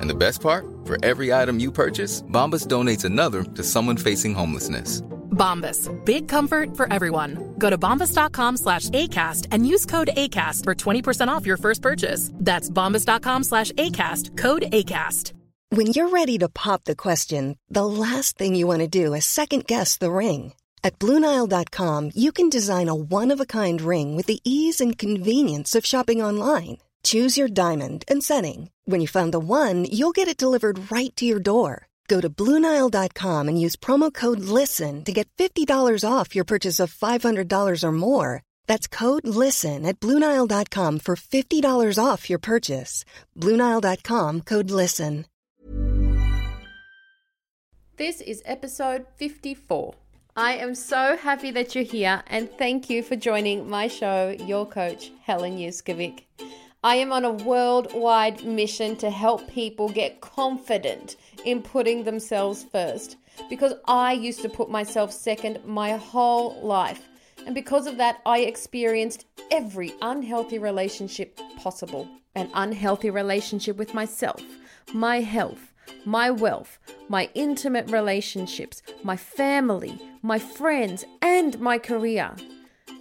And the best part? For every item you purchase, Bombas donates another to someone facing homelessness. Bombas. Big comfort for everyone. Go to bombas.com slash ACAST and use code ACAST for 20% off your first purchase. That's bombas.com slash ACAST. Code ACAST. When you're ready to pop the question, the last thing you want to do is second guess the ring. At Bluenile.com, you can design a one of a kind ring with the ease and convenience of shopping online. Choose your diamond and setting. When you find the one, you'll get it delivered right to your door. Go to Bluenile.com and use promo code LISTEN to get $50 off your purchase of $500 or more. That's code LISTEN at Bluenile.com for $50 off your purchase. Bluenile.com code LISTEN. This is episode 54. I am so happy that you're here and thank you for joining my show, Your Coach, Helen Yuskovic. I am on a worldwide mission to help people get confident in putting themselves first because I used to put myself second my whole life. And because of that, I experienced every unhealthy relationship possible an unhealthy relationship with myself, my health, my wealth, my intimate relationships, my family, my friends, and my career.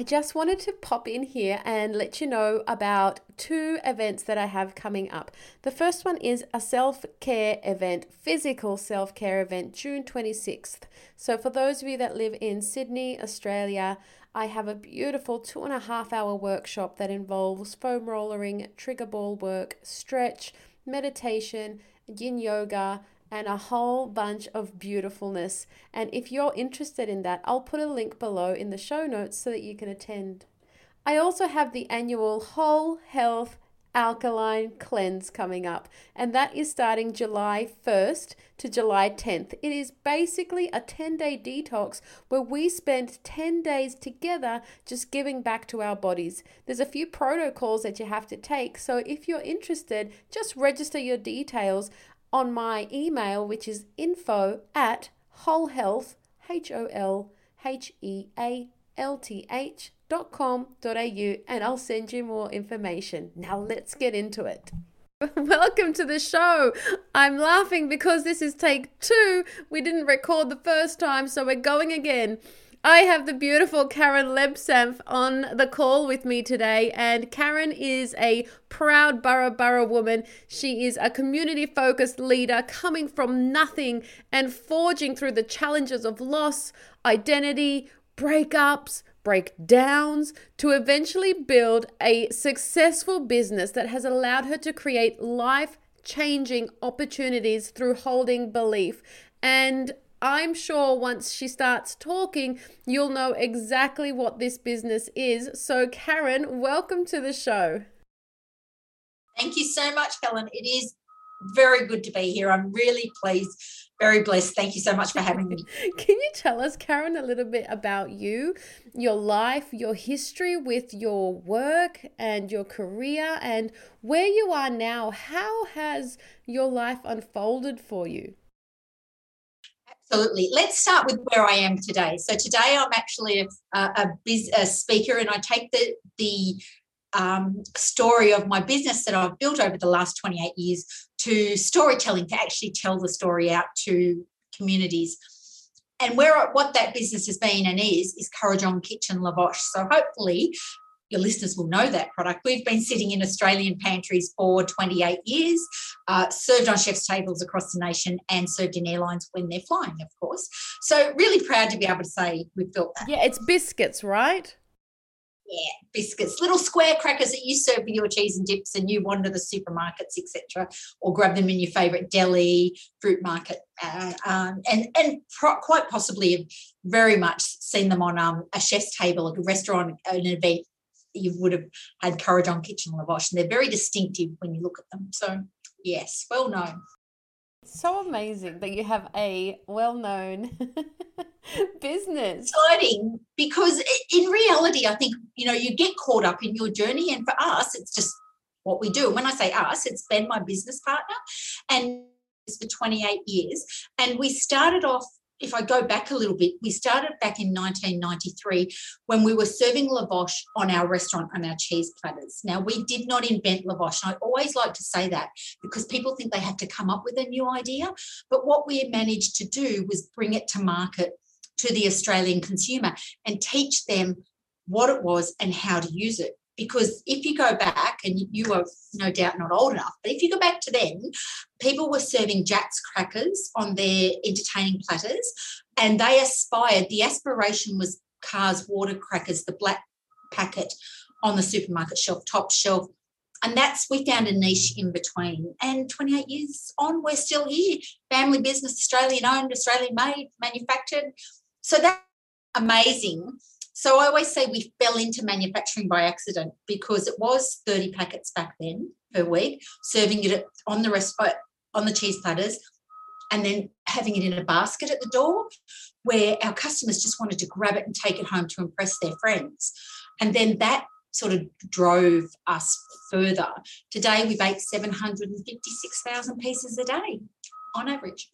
I just wanted to pop in here and let you know about two events that I have coming up. The first one is a self care event, physical self care event, June 26th. So, for those of you that live in Sydney, Australia, I have a beautiful two and a half hour workshop that involves foam rollering, trigger ball work, stretch, meditation, yin yoga, and a whole bunch of beautifulness. And if you're interested in that, I'll put a link below in the show notes so that you can attend. I also have the annual Whole Health Alkaline Cleanse coming up, and that is starting July 1st to July 10th. It is basically a 10 day detox where we spend 10 days together just giving back to our bodies. There's a few protocols that you have to take, so if you're interested, just register your details on my email, which is info at wholehealth, H O L H E A L T H dot com dot au, and I'll send you more information. Now let's get into it. Welcome to the show. I'm laughing because this is take two. We didn't record the first time, so we're going again. I have the beautiful Karen Lebsanft on the call with me today, and Karen is a proud Burra Burra woman. She is a community focused leader coming from nothing and forging through the challenges of loss, identity, breakups, breakdowns to eventually build a successful business that has allowed her to create life changing opportunities through holding belief. And I'm sure once she starts talking, you'll know exactly what this business is. So, Karen, welcome to the show. Thank you so much, Helen. It is very good to be here. I'm really pleased, very blessed. Thank you so much for having me. Can you tell us, Karen, a little bit about you, your life, your history with your work and your career, and where you are now? How has your life unfolded for you? Absolutely. Let's start with where I am today. So today I'm actually a, a, a speaker, and I take the the um, story of my business that I've built over the last 28 years to storytelling to actually tell the story out to communities. and where what that business has been and is is Kurrajong Kitchen Lavosh. So hopefully your listeners will know that product. We've been sitting in Australian pantries for 28 years, uh, served on chefs' tables across the nation, and served in airlines when they're flying, of course. So, really proud to be able to say we've built that. Yeah, it's biscuits, right? Yeah, biscuits, little square crackers that you serve with your cheese and dips, and you wander the supermarkets, etc., or grab them in your favourite deli, fruit market, uh, um, and and pro- quite possibly have very much seen them on um, a chef's table, like a restaurant, an event you would have had Kurrajong Kitchen Lavosh, and they're very distinctive when you look at them. So, yes, well known. So amazing that you have a well known business. Exciting because in reality, I think, you know, you get caught up in your journey. And for us, it's just what we do. When I say us, it's Ben, my business partner, and it's for 28 years. And we started off if I go back a little bit, we started back in 1993 when we were serving lavosh on our restaurant on our cheese platters. Now, we did not invent lavosh. I always like to say that because people think they have to come up with a new idea. But what we managed to do was bring it to market to the Australian consumer and teach them what it was and how to use it because if you go back and you are no doubt not old enough but if you go back to then people were serving Jatz crackers on their entertaining platters and they aspired the aspiration was Carr's water crackers the black packet on the supermarket shelf top shelf and that's we found a niche in between. And 28 years on we're still here. Family business australian owned australian made manufactured. So that's amazing so I always say we fell into manufacturing by accident because it was 30 packets back then per week, serving it on the rest uh, on the cheese platters, and then having it in a basket at the door where our customers just wanted to grab it and take it home to impress their friends. And then that sort of drove us further. Today we bake 756,000 pieces a day on average.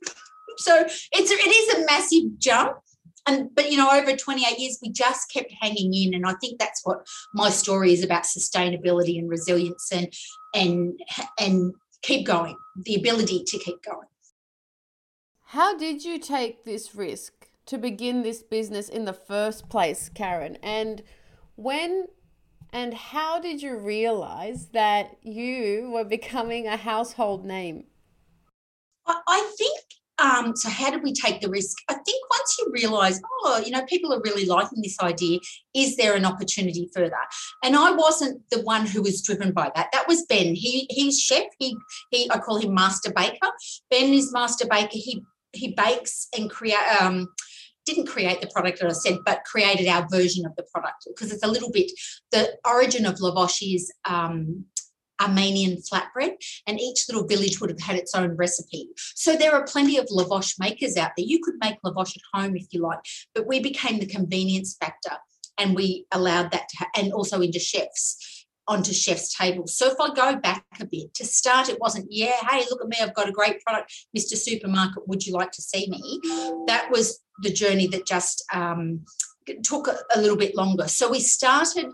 So it's it is a massive jump, and but you know over 28 years we just kept hanging in. And i think that's what my story is about sustainability and resilience and and and keep going the ability to keep going. How did you take this risk to begin this business in the first place karen? And when and how did you realize that you were becoming a household name? I think um, so how did we take the risk? I think once you realise, oh, you know, people are really liking this idea, is there an opportunity further? And I wasn't the one who was driven by that. That was Ben. He he's chef. He he I call him master baker. Ben is master baker. He he bakes and create um didn't create the product that I said, but created our version of the product because it's a little bit the origin of lavosh is um, Armenian flatbread, and each little village would have had its own recipe. So there are plenty of lavosh makers out there. You could make lavosh at home if you like, but we became the convenience factor and we allowed that to, ha- and also into chefs onto chef's tables. So if I go back a bit, to start, it wasn't, yeah, hey, look at me, I've got a great product, Mr. Supermarket, would you like to see me? That was the journey that just um, took a little bit longer. So we started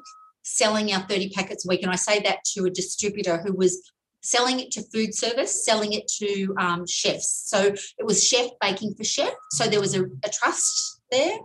selling our 30 packets a week. And I say that to a distributor who was selling it to food service, selling it to um, chefs. So it was chef baking for chef. So there was a, a trust there.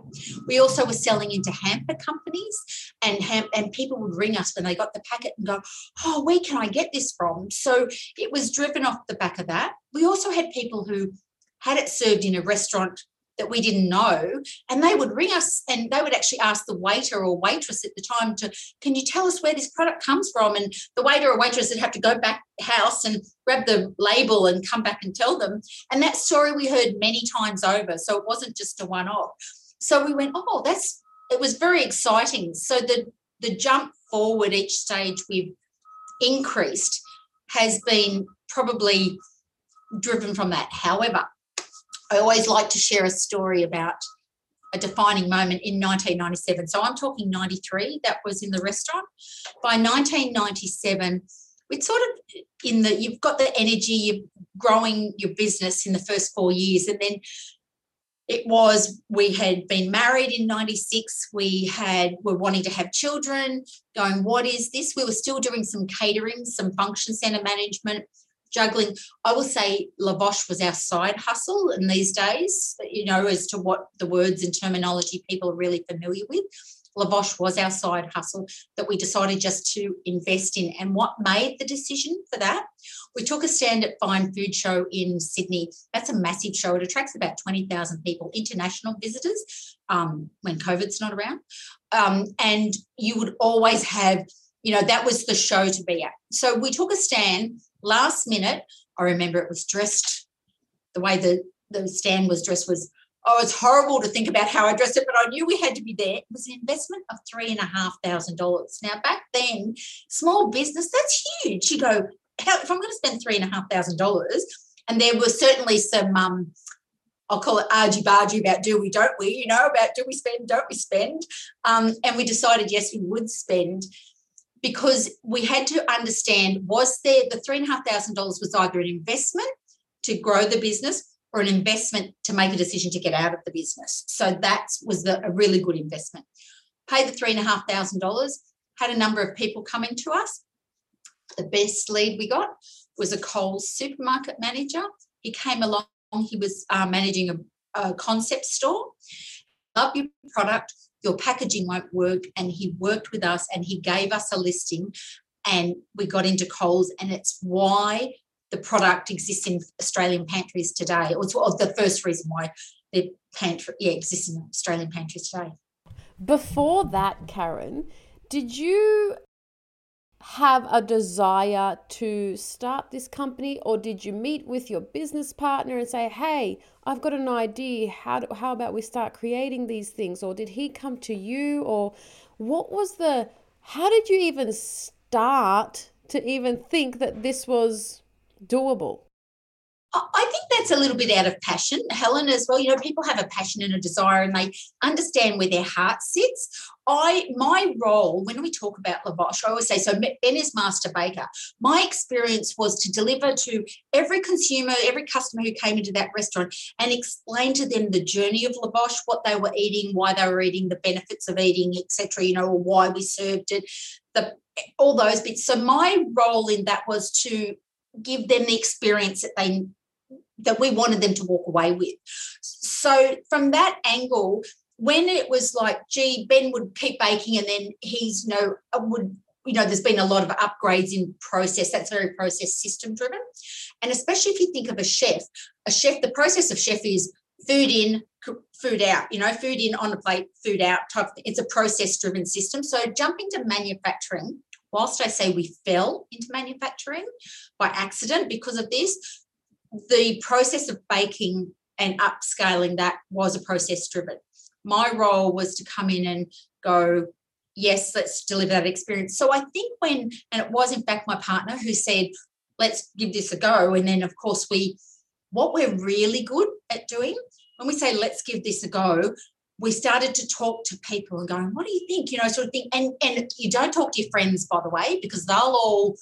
We also were selling into hamper companies, and ham- and people would ring us when they got the packet and go, "Oh, where can I get this from?" So it was driven off the back of that. We also had people who had it served in a restaurant that we didn't know and they would ring us and they would actually ask the waiter or waitress at the time to can you tell us where this product comes from? And the waiter or waitress would have to go back house and grab the label and come back and tell them. And that story we heard many times over so it wasn't just a one off so we went oh that's it was very exciting. So the the jump forward each stage we've increased has been probably driven from that. However I always like to share a story about a defining moment in 1997. So I'm talking 93, that was in the restaurant. By 1997, it's sort of in the, you've got the energy, you're growing your business in the first four years. And then it was, we had been married in 96, we had, were wanting to have children, going, what is this? We were still doing some catering, some function center management, juggling. I will say Lavosh was our side hustle in these days, you know, as to what the words and terminology people are really familiar with. Lavosh was our side hustle that we decided just to invest in. And what made the decision for that? We took a stand at Fine Food Show in Sydney. That's a massive show. It attracts about 20,000 people, international visitors, um, when COVID's not around. Um, and you would always have, you know, that was the show to be at. So we took a stand last minute. I remember it was dressed the way the, the stand was dressed was oh, it's horrible to think about how I dressed it, but I knew we had to be there. It was an investment of three and a half thousand dollars. Now, back then, small business, that's huge. You go, how, if I'm going to spend three and a half thousand dollars, and there were certainly some, um, I'll call it argy bargy about do we, don't we, you know, about do we spend, don't we spend. Um, and we decided, yes, we would spend because we had to understand was there the three and a half thousand dollars was either an investment to grow the business or an investment to make a decision to get out of the business. So that was the, a really good investment. Paid the three and a half thousand dollars, had a number of people coming to us. The best lead we got was a Coles supermarket manager. He came along, he was uh, managing a, a concept store. Love your product, your packaging won't work. And he worked with us and he gave us a listing and we got into Coles. And it's why the product exists in Australian pantries today, it's the first reason why the pantry yeah, exists in Australian pantries today. Before that, Karen, did you have a desire to start this company or did you meet with your business partner and say hey i've got an idea. How, do, how about we start creating these things? Or did he come to you? Or what was the how did you even start to even think that this was doable? I think that's a little bit out of passion, Helen, as well. You know, people have a passion and a desire and they understand where their heart sits. I my role when we talk about Lavosh, I always say so Ben is master baker. My experience was to deliver to every consumer, every customer who came into that restaurant and explain to them the journey of Lavosh, what they were eating, why they were eating, the benefits of eating, etc. You know, or why we served it, the all those bits. So my role in that was to give them the experience that they that we wanted them to walk away with. So from that angle, when it was like, gee, Ben would keep baking, and then he's you know uh, would you know there's been a lot of upgrades in process. That's very process system driven, and especially if you think of a chef, a chef, the process of chef is food in, food out. You know, food in on a plate, food out. Type. It's a process driven system. So jumping to manufacturing whilst I say we fell into manufacturing by accident because of this, the process of baking and upscaling that was a process driven. My role was to come in and go, yes, let's deliver that experience. So I think when, and it was in fact my partner who said, let's give this a go. And then, of course, we, what we're really good at doing, when we say let's give this a go, we started to talk to people and going, what do you think? You know, sort of thing. And and you don't talk to your friends, by the way, because they'll all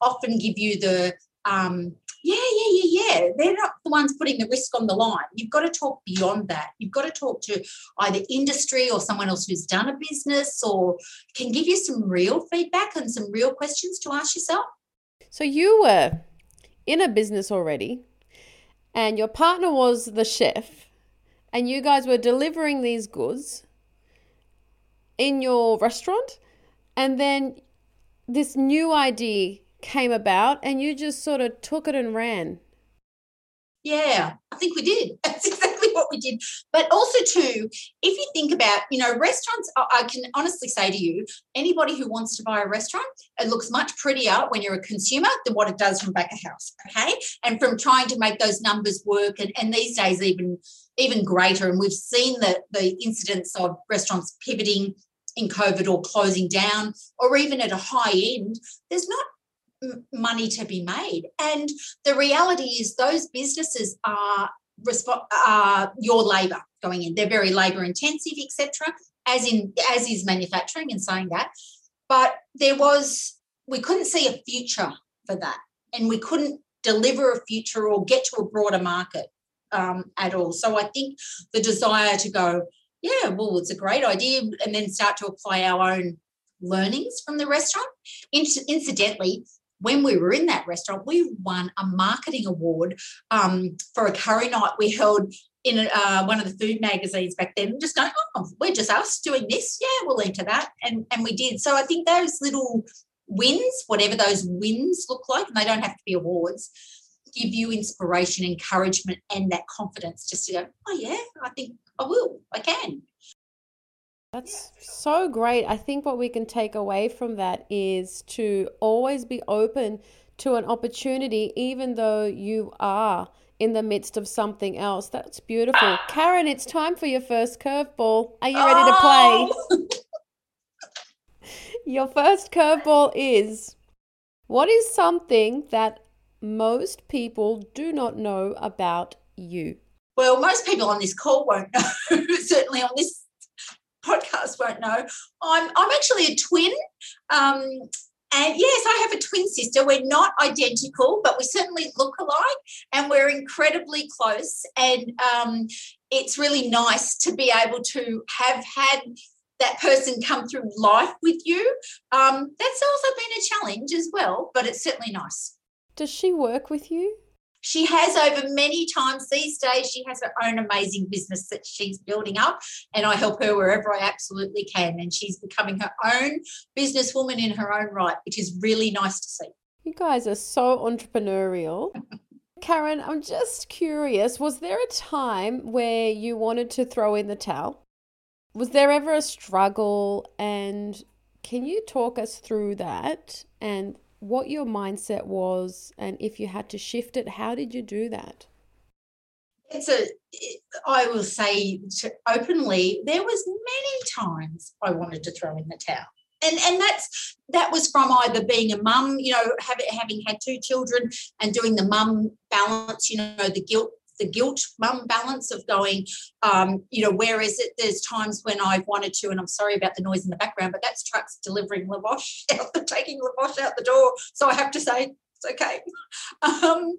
often give you the um, yeah, yeah, yeah, yeah. They're not the ones putting the risk on the line. You've got to talk beyond that. You've got to talk to either industry or someone else who's done a business or can give you some real feedback and some real questions to ask yourself. So you were in a business already, and your partner was the chef and you guys were delivering these goods in your restaurant and then this new idea came about and you just sort of took it and ran. Yeah i think we did. That's exactly what we did. But also too if you think about you know restaurants i can honestly say to you anybody who wants to buy a restaurant it looks much prettier when you're a consumer than what it does from back of house okay? And from trying to make those numbers work and, and these days even even greater. And we've seen the, the incidents of restaurants pivoting in COVID or closing down, or even at a high end, there's not money to be made. And the reality is, those businesses are, are your labour going in. They're very labour intensive, etc. As in, as is manufacturing. In saying that, but there was we couldn't see a future for that, and we couldn't deliver a future or get to a broader market um, at all. So I think the desire to go, yeah, well, it's a great idea, and then start to apply our own learnings from the restaurant. Inc- incidentally, when we were in that restaurant, we won a marketing award um, for a curry night we held in uh, one of the food magazines back then. Just going, oh, we're just us doing this. Yeah, we'll enter that, and and we did. So I think those little wins, whatever those wins look like, and they don't have to be awards, give you inspiration, encouragement, and that confidence just to go, oh yeah, I think I will, I can. That's so great. I think what we can take away from that is to always be open to an opportunity, even though you are in the midst of something else. That's beautiful. Ah. Karen, it's time for your first curveball. Are you ready to play? Oh! your first curveball is what is something that most people do not know about you? Well, most people on this call won't know. Certainly on this podcast won't know. I'm I'm actually a twin. Um, and yes, I have a twin sister. We're not identical, but we certainly look alike and we're incredibly close. And um, it's really nice to be able to have had that person come through life with you. Um, that's also been a challenge as well, but it's certainly nice. Does she work with you? She has over many times these days. She has her own amazing business that she's building up, and I help her wherever I absolutely can. And she's becoming her own businesswoman in her own right, which is really nice to see. You guys are so entrepreneurial. Karen, I'm just curious was there a time where you wanted to throw in the towel? Was there ever a struggle? And can you talk us through that and what your mindset was? And if you had to shift it, how did you do that? It's a, I will say openly, there was many times I wanted to throw in the towel. And, and that's that was from either being a mum, you know, having having had two children and doing the mum balance, you know, the guilt the guilt mum balance of going, um, you know, where is it? There's times when I've wanted to, and I'm sorry about the noise in the background, but that's trucks delivering lavash taking lavash out the door. So I have to say it's okay. Um,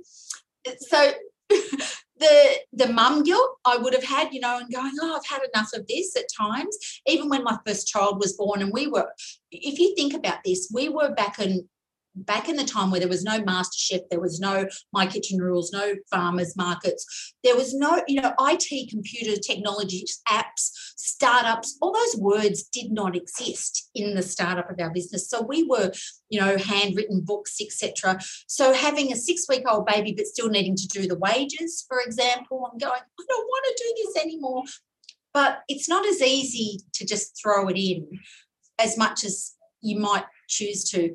so the the mum guilt I would have had, you know, and going, oh, I've had enough of this at times. Even when my first child was born, and we were, if you think about this, we were back in back in the time where there was no master chef there was no my kitchen rules no farmers markets there was no you know it computer technology apps startups all those words did not exist in the startup of our business. So we were you know handwritten books etc so having a six week old baby but still needing to do the wages for example i'm going i don't want to do this anymore. But it's not as easy to just throw it in as much as you might choose to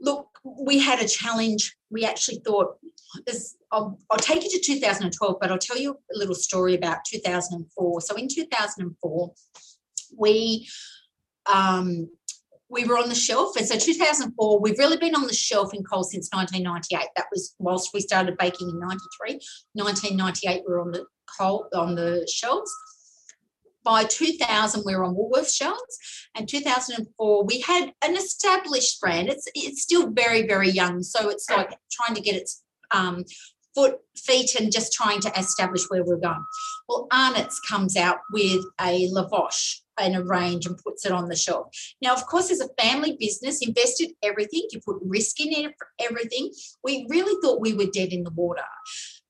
Look, we had a challenge. We actually thought, this, I'll, I'll take you to 2012, but I'll tell you a little story about 2004. So in 2004, we um, we were on the shelf. And so 2004, we've really been on the shelf in Coles since 1998. That was whilst we started baking in 93. 1998, we were on the Coles on the shelves by 2000 we were on Woolworths shelves and 2004 we had an established brand it's it's still very very young so it's like trying to get its um, foot feet and just trying to establish where we're going well Arnott's comes out with a lavash and a range and puts it on the shelf. Now, of course, as a family business, invested everything, you put risk in it, for everything. We really thought we were dead in the water.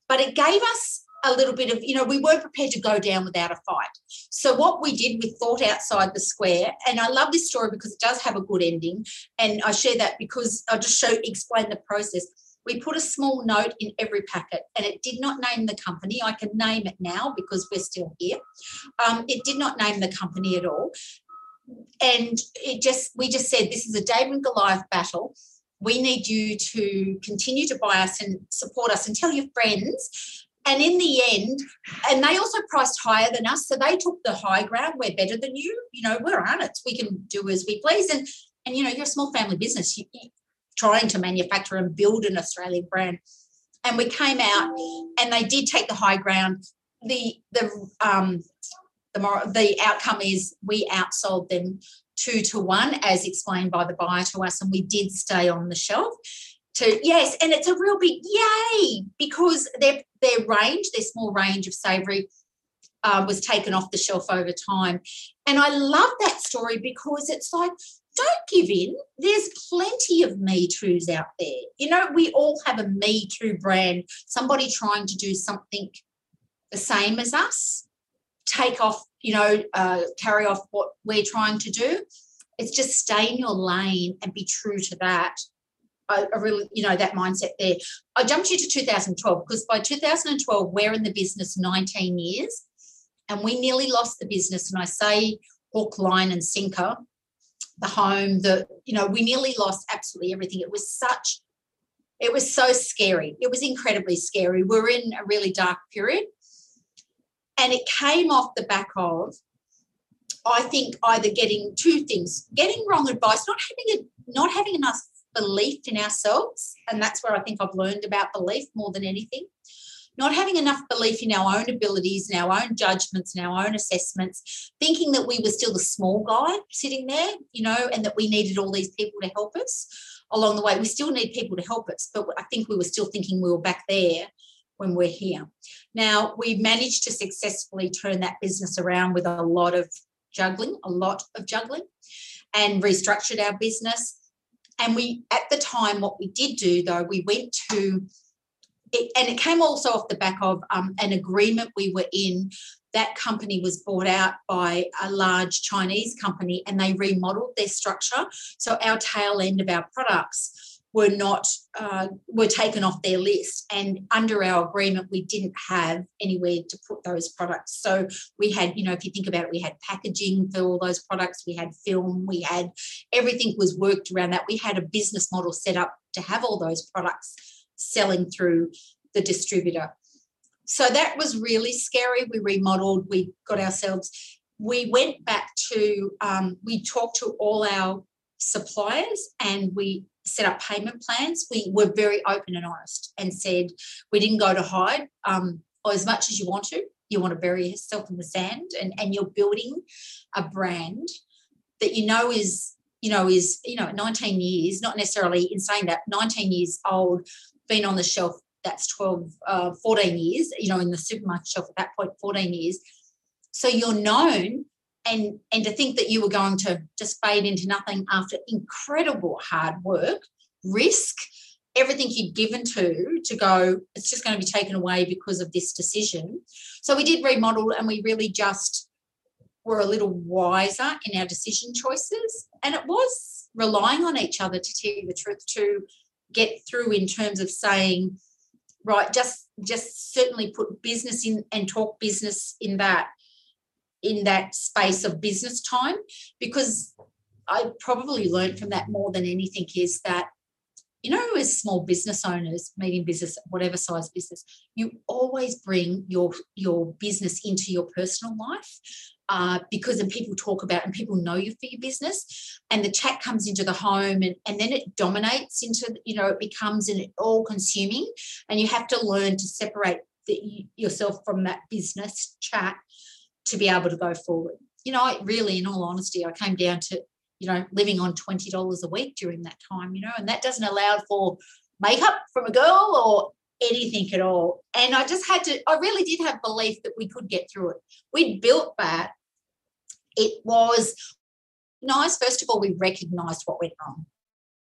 But it gave us a little bit of, you know, we weren't prepared to go down without a fight. So what we did, we thought outside the square. And I love this story because it does have a good ending. And I share that because I just show explain the process. We put a small note in every packet and it did not name the company. I can name it now because we're still here. Um, it did not name the company at all. And it just we just said this is a David and Goliath battle we need you to continue to buy us and support us and tell your friends and in the end, and they also priced higher than us. So they took the high ground. We're better than you. You know, we're on it. We can do as we please. And and you know, you're a small family business. You, you, trying to manufacture and build an Australian brand. And we came out, and they did take the high ground. The the um the more the outcome is we outsold them two to one, as explained by the buyer to us, and we did stay on the shelf to yes, and it's a real big yay because their their range, their small range of savoury, uh, was taken off the shelf over time, and I love that story because it's like don't give in. There's plenty of Me Too's out there. You know, we all have a Me Too brand, somebody trying to do something the same as us, take off, you know, uh, carry off what we're trying to do. It's just stay in your lane and be true to that. I, really, you know, that mindset there. I jumped you to 2012 because by 2012, we're in the business 19 years and we nearly lost the business. And I say hook, line, and sinker the home, the, you know, we nearly lost absolutely everything. It was such, it was so scary. It was incredibly scary. We we're in a really dark period. And it came off the back of, I think, either getting two things, getting wrong advice, not having a, not having enough belief in ourselves. And that's where I think I've learned about belief more than anything not having enough belief in our own abilities and our own judgments and our own assessments, thinking that we were still the small guy sitting there, you know, and that we needed all these people to help us along the way. We still need people to help us, but I think we were still thinking we were back there when we're here. Now, we managed to successfully turn that business around with a lot of juggling, a lot of juggling, and restructured our business. And we, at the time, what we did do though, we went to it, and it came also off the back of um, an agreement we were in. That company was bought out by a large Chinese company and they remodeled their structure. So our tail end of our products were not uh, were taken off their list. And under our agreement we didn't have anywhere to put those products. So we had you know if you think about it we had packaging for all those products. We had film. We had everything was worked around that. We had a business model set up to have all those products selling through the distributor. So that was really scary. We remodeled, we got ourselves, we went back to, um, we talked to all our suppliers and we set up payment plans. We were very open and honest and said we didn't go to hide um, or as much as you want to. You want to bury yourself in the sand and, and you're building a brand that you know is you know is you know 19 years not necessarily in saying that 19 years old been on the shelf that's 12 uh, 14 years you know in the supermarket shelf at that point 14 years so you're known and and to think that you were going to just fade into nothing after incredible hard work risk everything you'd given to to go it's just going to be taken away because of this decision. So we did remodel and we really just were a little wiser in our decision choices. And it was relying on each other to tell you the truth to get through in terms of saying right just just certainly put business in and talk business in that in that space of business time because i probably learned from that more than anything is that you know as small business owners medium business whatever size business you always bring your your business into your personal life uh, because then people talk about and people know you for your business and the chat comes into the home and, and then it dominates into you know it becomes an all consuming and you have to learn to separate the, yourself from that business chat to be able to go forward you know I, really in all honesty i came down to you know living on $20 a week during that time you know and that doesn't allow for makeup from a girl or anything at all. And I just had to, I really did have belief that we could get through it. We'd built that it was nice. First of all, we recognized what went wrong.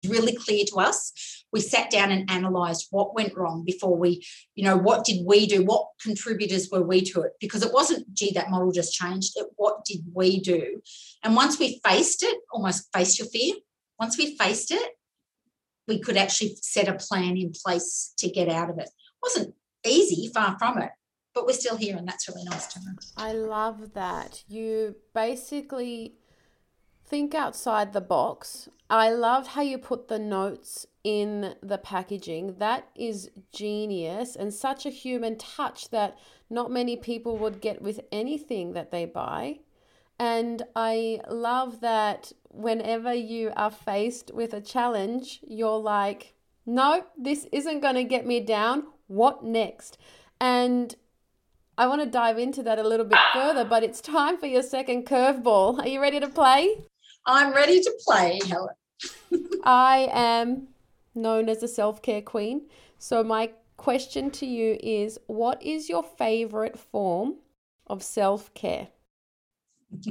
Really clear to us. We sat down and analyzed what went wrong before we, you know, what did we do? What contributors were we to it? Because it wasn't, gee, that model just changed. It, what did we do? And once we faced it, almost face your fear, once we faced it, we could actually set a plan in place to get out of it. It wasn't easy, far from it, but we're still here and that's really nice to know. I love that. You basically think outside the box. I loved how you put the notes in the packaging. That is genius and such a human touch that not many people would get with anything that they buy. And I love that whenever you are faced with a challenge, you're like, no, this isn't going to get me down. What next? And I want to dive into that a little bit further, but it's time for your second curveball. Are you ready to play? I'm ready to play, Helen. I am known as a self care queen. So, my question to you is what is your favorite form of self care?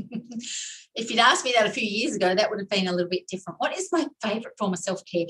if you'd asked me that a few years ago, that would have been a little bit different. What is my favorite form of self care?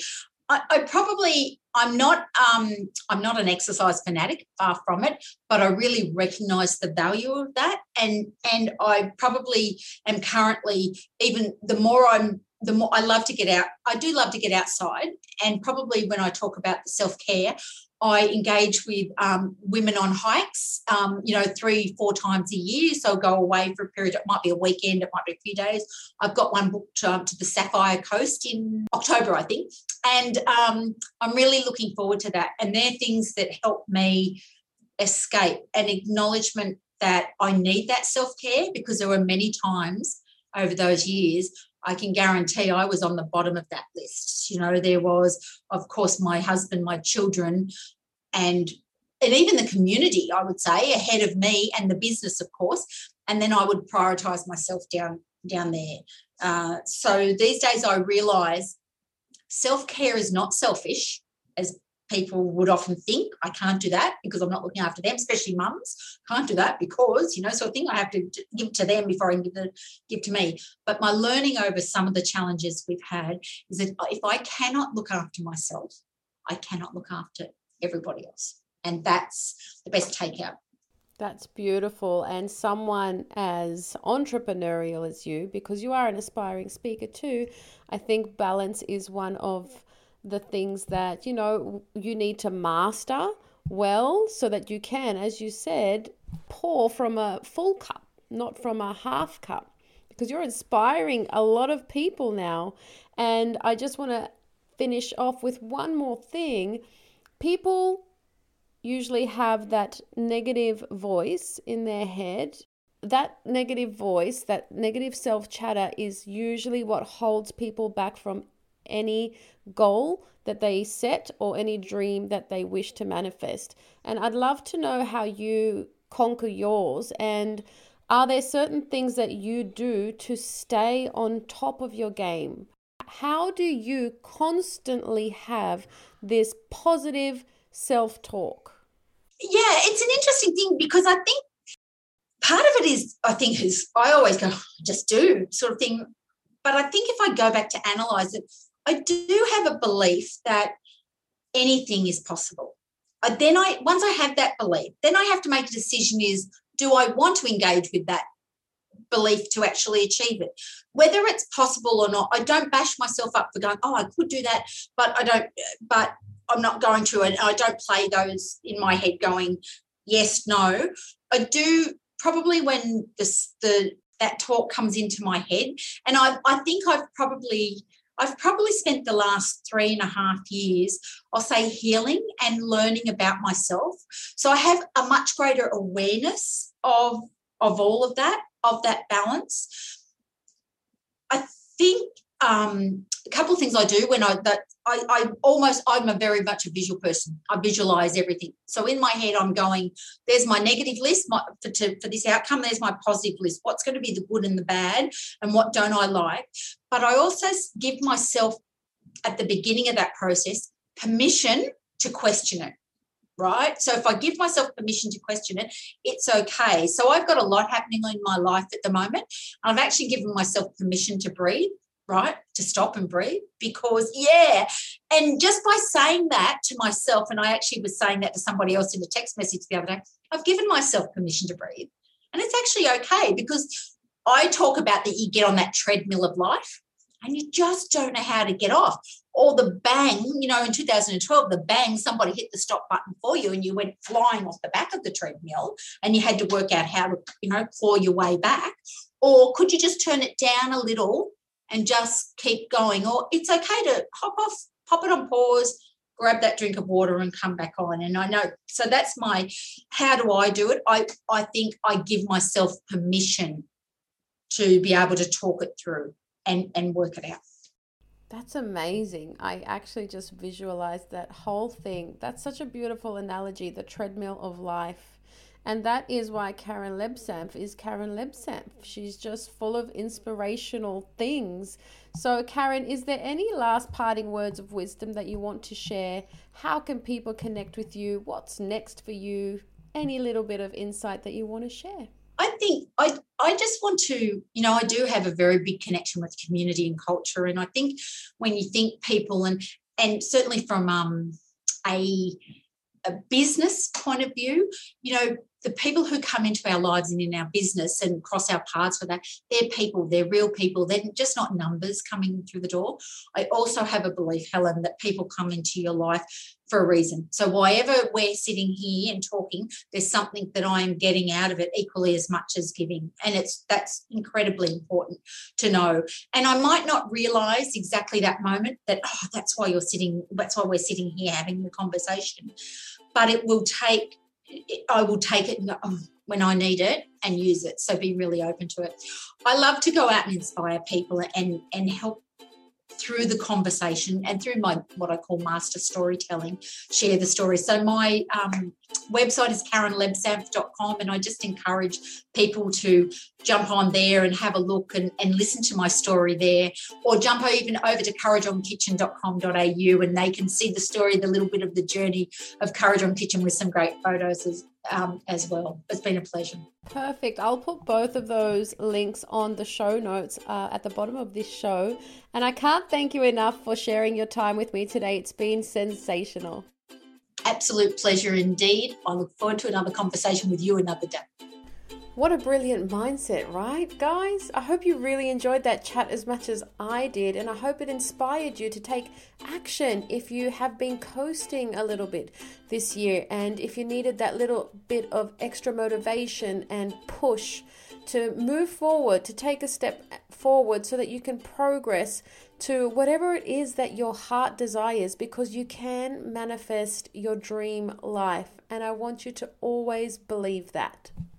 I, I, probably I'm not um, I'm not an exercise fanatic, far from it, but I really recognise the value of that, and and I probably am currently even the more I'm the more I love to get out. I do love to get outside, and probably when I talk about the self care, I engage with um, women on hikes, um, you know, three, four times a year. So I'll go away for a period. It might be a weekend, it might be a few days. I've got one booked um, to the Sapphire Coast in October, I think. And um, I'm really looking forward to that. And they're things that help me escape an acknowledgement that I need that self care because there were many times over those years I can guarantee I was on the bottom of that list. You know, there was, of course, my husband, my children, and and even the community, I would say, ahead of me and the business, of course. And then I would prioritize myself down down there. Uh, so these days, I realize self care is not selfish, as people would often think I can't do that because I'm not looking after them, especially mums. Can't do that because, you know, so I think I have to give to them before I can give, the, give to me. But my learning over some of the challenges we've had is that if I cannot look after myself, I cannot look after everybody else. And that's the best takeout. That's beautiful. And someone as entrepreneurial as you, because you are an aspiring speaker too, I think balance is one of the things that you know you need to master well so that you can as you said pour from a full cup not from a half cup. Because you're inspiring a lot of people now. And i just want to finish off with one more thing. People usually have that negative voice in their head. That negative voice, that negative self chatter is usually what holds people back from any goal that they set or any dream that they wish to manifest. And I'd love to know how you conquer yours and are there certain things that you do to stay on top of your game? How do you constantly have this positive self talk? Yeah, it's an interesting thing because I think part of it is, I think, is I always go, oh, just do sort of thing. But I think if I go back to analyze it, I do have a belief that anything is possible. Then I once I have that belief, then I have to make a decision is do I want to engage with that belief to actually achieve it? Whether it's possible or not, I don't bash myself up for going, oh, I could do that, but I don't, but I'm not going to, and I don't play those in my head going, yes, no. I do probably when this the that talk comes into my head, and I I think I've probably I've probably spent the last three and a half years, I'll say, healing and learning about myself. So I have a much greater awareness of, of all of that, of that balance. I think um, a couple of things I do when I that I, I almost I'm a very much a visual person. I visualize everything. So in my head, I'm going, there's my negative list my, for, to, for this outcome. There's my positive list. What's going to be the good and the bad, and what don't I like? But I also give myself at the beginning of that process permission to question it. Right. So if I give myself permission to question it, it's okay. So I've got a lot happening in my life at the moment. I've actually given myself permission to breathe right? To stop and breathe because, yeah. And just by saying that to myself, and I actually was saying that to somebody else in a text message the other day, I've given myself permission to breathe. And it's actually okay because I talk about that you get on that treadmill of life and you just don't know how to get off. Or the bang, you know, in 2012, the bang, somebody hit the stop button for you and you went flying off the back of the treadmill and you had to work out how to, you know, claw your way back. Or could you just turn it down a little and just keep going. Or it's okay to hop off, pop it on pause, grab that drink of water and come back on. And I know, so that's my, how do I do it? I, I think I give myself permission to be able to talk it through and, and work it out. That's amazing. I actually just visualized that whole thing. That's such a beautiful analogy, the treadmill of life and that is why Karen Lebsanft is Karen Lebsanft. She's just full of inspirational things. So, Karen, is there any last parting words of wisdom that you want to share? How can people connect with you? What's next for you? Any little bit of insight that you want to share? I think I, I just want to, you know, I do have a very big connection with community and culture. And I think when you think people and and certainly from um, a a business point of view, you know, the people who come into our lives and in our business and cross our paths for that, they're people, they're real people. They're just not numbers coming through the door. I also have a belief, Helen, that people come into your life for a reason. So, wherever we're sitting here and talking, there's something that I am getting out of it equally as much as giving. And it's that's incredibly important to know. And I might not realize exactly that moment that, oh, that's why you're sitting, that's why we're sitting here having the conversation. But it will take I will take it oh, when I need it and use it. So be really open to it. I love to go out and inspire people and and help through the conversation and through my what I call master storytelling, share the story. So my um, website is karenlebsanft.com and I just encourage people to jump on there and have a look and, and listen to my story there or jump even over to kurrajongkitchen.com.au and they can see the story, the little bit of the journey of Kurrajong Kitchen with some great photos as, um, as well. It's been a pleasure. Perfect. I'll put both of those links on the show notes uh, at the bottom of this show. And I can't thank you enough for sharing your time with me today. It's been sensational. Absolute pleasure indeed. I look forward to another conversation with you another day. What a brilliant mindset, right, guys? I hope you really enjoyed that chat as much as I did, and I hope it inspired you to take action if you have been coasting a little bit this year and if you needed that little bit of extra motivation and push to move forward, to take a step forward so that you can progress to whatever it is that your heart desires because you can manifest your dream life. And I want you to always believe that.